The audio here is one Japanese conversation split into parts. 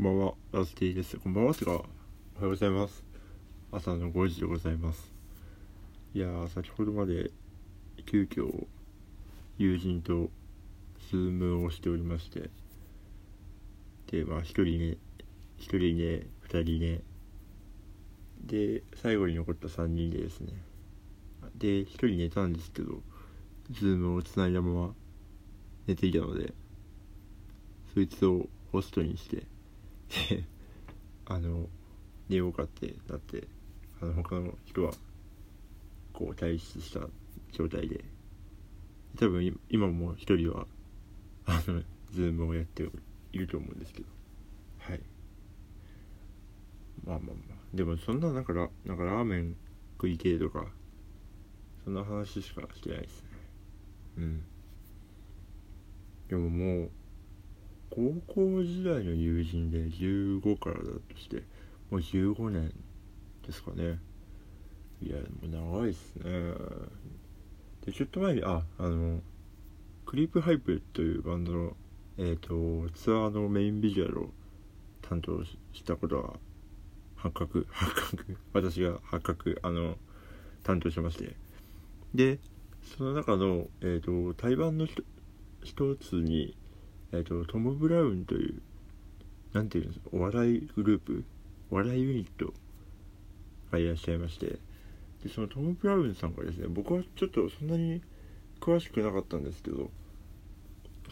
こんばんは、ラスティです。こんばんは、すが、おはようございます。朝の5時でございます。いやー、先ほどまで、急遽、友人と、ズームをしておりまして、で、まあ、一人ね、一人ね、二人ね、で、最後に残った3人でですね、で、一人寝たんですけど、ズームをつないだまま寝ていたので、そいつをホストにして、で あの寝ようかってなってあの他の人はこう退出した状態で多分今も一人はあのズームをやっていると思うんですけど。はい。まあまあまあ。でもそんななんかラなんかラーメン食いてとかそんな話しかしてないですね。うん。でももう高校時代の友人で15からだとしてもう15年ですかね。いやもう長いっすね。でちょっと前にああのクリープハイプというバンドのえっ、ー、とツアーのメインビジュアルを担当したことは発覚 発覚私が発覚あの担当しまして。でその中の、えーと、対バンの一つにえっ、ー、と、トム・ブラウンという、なんていうんですか、お笑いグループ、お笑いユニットがいらっしゃいまして、で、そのトム・ブラウンさんがですね、僕はちょっとそんなに詳しくなかったんですけど、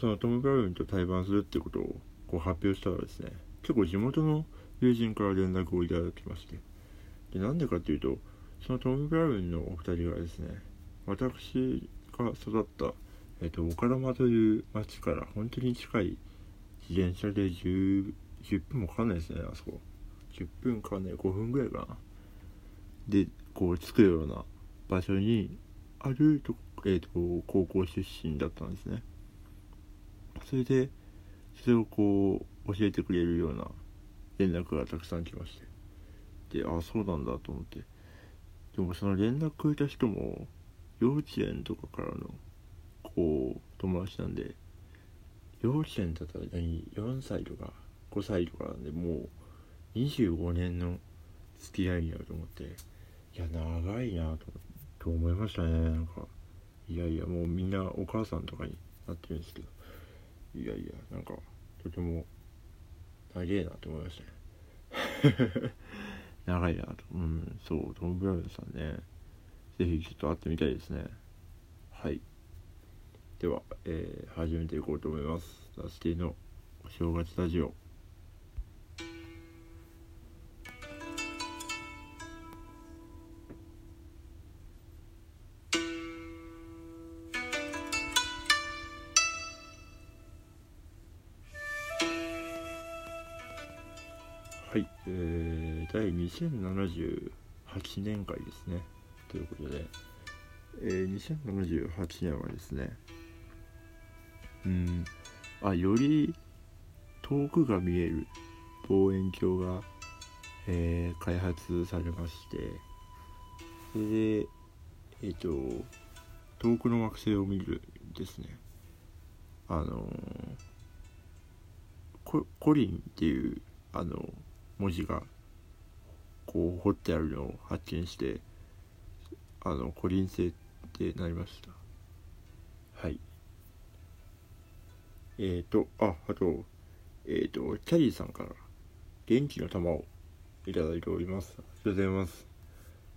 そのトム・ブラウンと対バンするってことをこう発表したらですね、結構地元の友人から連絡をいただきまして、で、なんでかっていうと、そのトム・ブラウンのお二人がですね、私が育ったえっ、と、岡玉という町から本当に近い自転車で 10, 10分もかかんないですね、あそこ。10分かかんない、5分ぐらいかな。で、こう、着くような場所にあると、えっ、と、高校出身だったんですね。それで、それをこう、教えてくれるような連絡がたくさん来まして。で、ああ、そうなんだと思って。でもその連絡くれた人も、幼稚園とかからのこう友達なんで幼稚園だったら何？4歳とか5歳とかなんでもう25年の付き合いになると思っていや長いなと思いましたね。なんかいやいやもうみんなお母さんとかになってるんですけどいやいやなんかとても長えなと思いましたね。長いなと。うんそうトム・ブラウンさんね。ぜひちょっと会ってみたいですね。はい。では、えー、始めていこうと思います。ラスティのお正月ラジオ。はい、えー、第2078年回ですね。ということで、えー、2078年はですねうん。あより遠くが見える望遠鏡が、えー、開発されまして。それでえっ、ー、と遠くの惑星を見るですね。あのココリンっていうあの文字がこう彫ってあるのを発見してあのコリン星ってなりました。はい。えっ、ー、と、あ、あと、えっ、ー、と、キャリーさんから元気の玉をいただいております。ありがとうございます。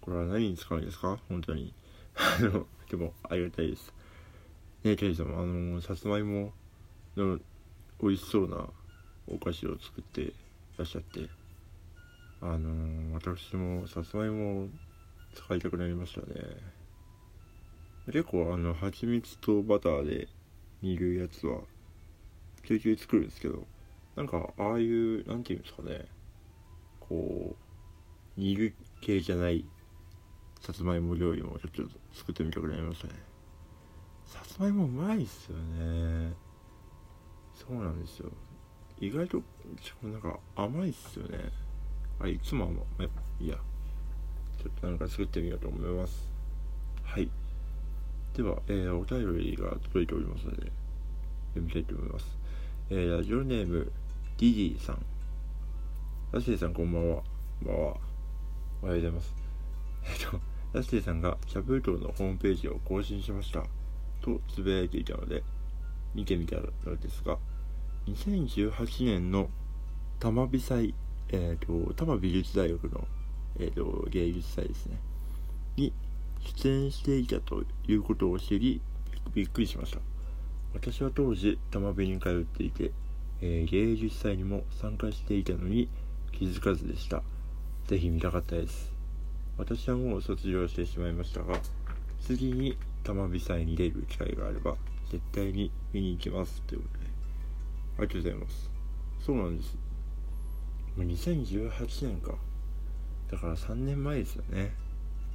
これは何に使うんですか？本当に。あの、でも、ありがたいです。ねキャリーさんも、あの、さつまいもの美味しそうなお菓子を作ってらっしゃって、あの、私もさつまいもを使いたくなりましたね。結構、あの、蜂蜜とバターで煮るやつは、ちょいちょい作るんですけどなんかああいう何て言うんですかねこう煮る系じゃないさつまいも料理もちょっと作ってみたくなりましたね。さつまいもうまいっすよね。そうなんですよ。意外となんか甘いっすよね。あいつも甘い。いやちょっとなんか作ってみようと思います。はい。では、えー、お便りが届いておりますので読みたいと思います。えー、ラジオネームディディさんラッシーさんこんばんは。こんばんは。おはようございます。えっと、ラッシーさんがシャブートのホームページを更新しました。とつぶやいていたので、見てみたのですが、2018年の玉美祭、えっ、ー、と、多摩美術大学の、えっ、ー、と、芸術祭ですね。に出演していたということを知り、びっくりしました。私は当時、玉美に通っていて、えー、芸術祭にも参加していたのに気づかずでした。ぜひ見たかったです。私はもう卒業してしまいましたが、次に玉美祭に出る機会があれば、絶対に見に行きます。ということで、ありがとうございます。そうなんです。2018年か。だから3年前ですよね。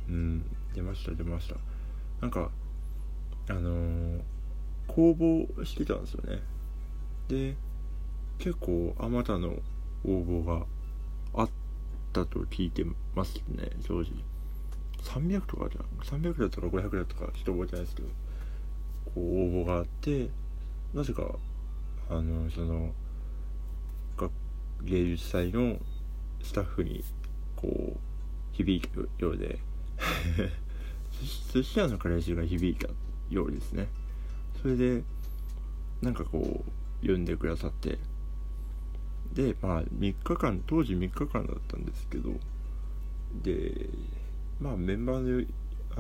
うん、出ました、出ました。なんか、あのー、公募してたんですよね。で、結構あまたの応募があったと聞いてますね正直。300とかじゃん。300だったか500だったかちょっと覚えてないですけどこう応募があってなぜかあのその芸術祭のスタッフにこう響いたようで。寿司屋の彼氏が響いたようですね。それでなんかこう読んでくださって。でまあ3日間当時3日間だったんですけど。でまあメンバーの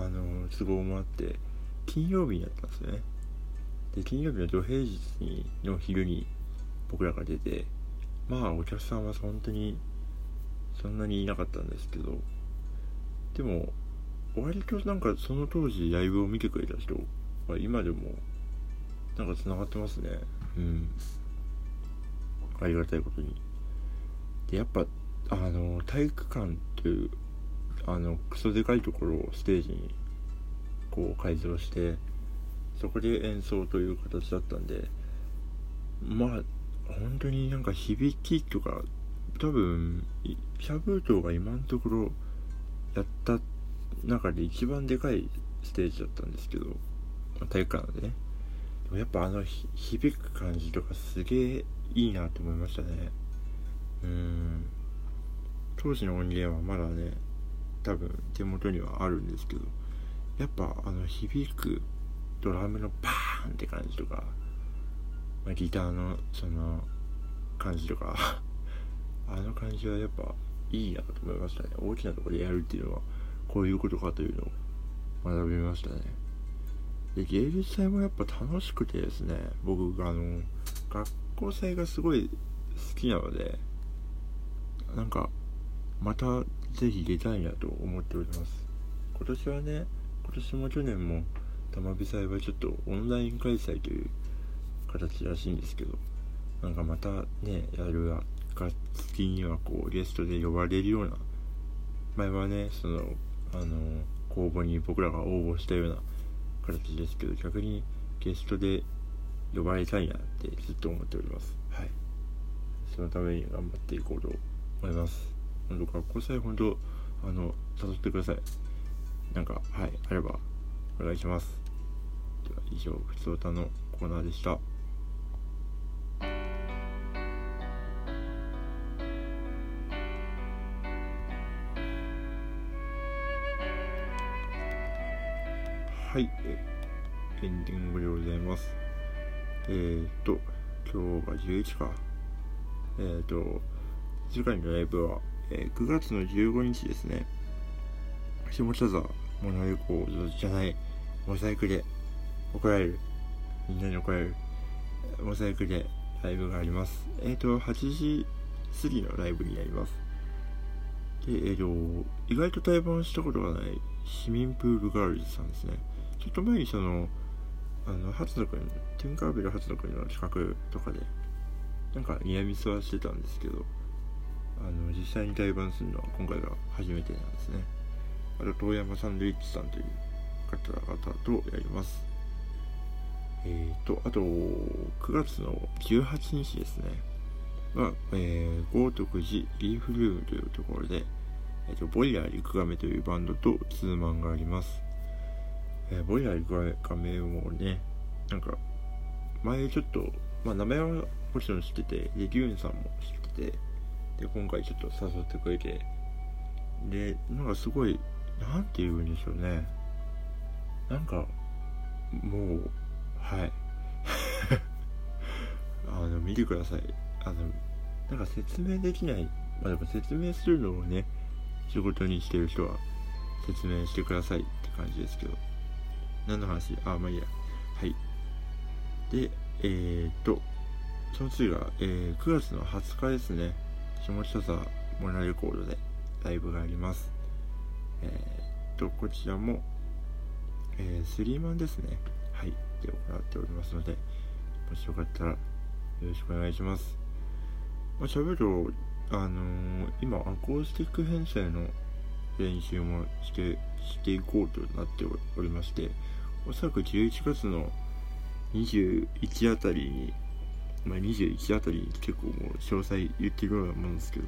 あの都合もあって金曜日にやったんですね。で金曜日の土平日にの昼に僕らが出てまあお客さんは本当にそんなにいなかったんですけど。でも割となんかその当時ライブを見てくれた人は今でもなんか繋がってますね。うん。ありがたいことに。でやっぱあの体育館というあのクソでかいところをステージにこう改造してそこで演奏という形だったんでまあ本当になんか響きとか多分シャブートが今のところやった中で一番でかいステージだったんですけど体育館でね。でもやっぱあの響く感じとかすげえいいなと思いましたね。うん。当時の音源はまだね多分手元にはあるんですけどやっぱあの響くドラムのバーンって感じとか、まあ、ギターのその感じとか あの感じはやっぱいいなと思いましたね。大きなとこでやるっていうのはこういうことかというのを学びましたね。で芸術祭もやっぱ楽しくてですね僕があの学校祭がすごい好きなのでなんかまたぜひ出たいなと思っております。今年はね今年も去年も玉火祭はちょっとオンライン開催という形らしいんですけどなんかまたねやるが月にはこうゲストで呼ばれるような。前はねそのあの公募に僕らが応募したような形ですけど逆にゲストで呼ばれたいなってずっと思っております。はい。そのために頑張っていこうと思います。本当学校さえ本当あの誘ってください。なんかはいあればお願いします。では以上ふつおたのコーナーでしたはい、エンディングでございます。えー、っと、今日が11か。えー、っと、次回のライブは、えー、9月の15日ですね。下北沢モノレコードじゃない、モザイクで怒られる。みんなに怒られる。モザイクでライブがあります。えっ、と、8時過ぎのライブになります。で、えっ、と、意外と対バンしたことがない市民プールガールズさんですね。ちょっと前にその、あの、初野くん、ティンカーベル初野くんの近くとかで、なんかニアミスはしてたんですけど、あの、実際に対バンするのは今回が初めてなんですね。あと、遠山サンドイッチさんという方々とやります。えっ、ー、と、あと、9月の18日ですね。は、えー、豪徳寺リーフルームというところで、えっ、ー、と、ボイヤーリクガメというバンドとツーマンがあります。えー、ボイラー画面をね、なんか、前ちょっと、まあ名前はもちろん知ってて、で、リュウンさんも知ってて、で今回ちょっと誘ってくれてでなんかすごいなんて言うんでしょうね。なんかもうはい。あの見てください。あのなんか説明できないまあでも説明するのをね仕事にしてる人は説明してくださいって感じですけど。何の話？あまあいいや。はい。でえー、っとその次が、えー、9月の20日ですね。下北沢モナレコードでライブがあります。えー、っとこちらも、えー、スリーマンですね。はい。で行っておりますのでもしよかったらよろしくお願いします。まあ、喋るとあのー、今アコースティック編成の練習もしてしていこうとなっておりましておそらく11月の21あたりにまあ21あたりに結構もう詳細言ってるようなもんですけど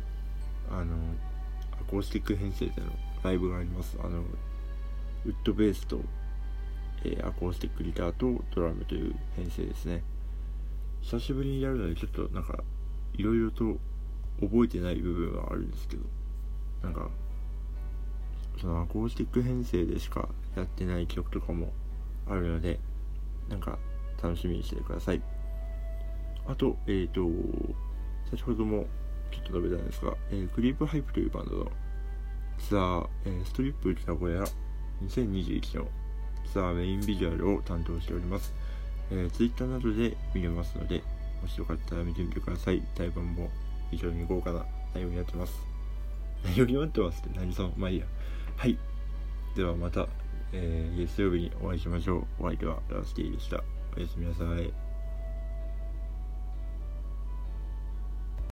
あのアコースティック編成でのライブがあります。あのウッドベースと、えー、アコースティックギターとドラムという編成ですね。久しぶりにやるのでちょっとなんかいろいろと覚えてない部分はあるんですけどなんかそのアコースティック編成でしかやってない曲とかもあるのでなんか楽しみにしててください。あとえっ、ー、と先ほどもちょっと述べたんですが、えー、クリープハイプというバンドのツアー、えー、ストリップ名古屋2021のツアーメインビジュアルを担当しております、えー、Twitter などで見れますのでもしよかったら見てみてください。対バンも非常に豪華な内容になってます。内容になってますって何そのまあいいや。はい。ではまた、えー、月曜日にお会いしましょう。お相手はラスティでした。おやすみなさい。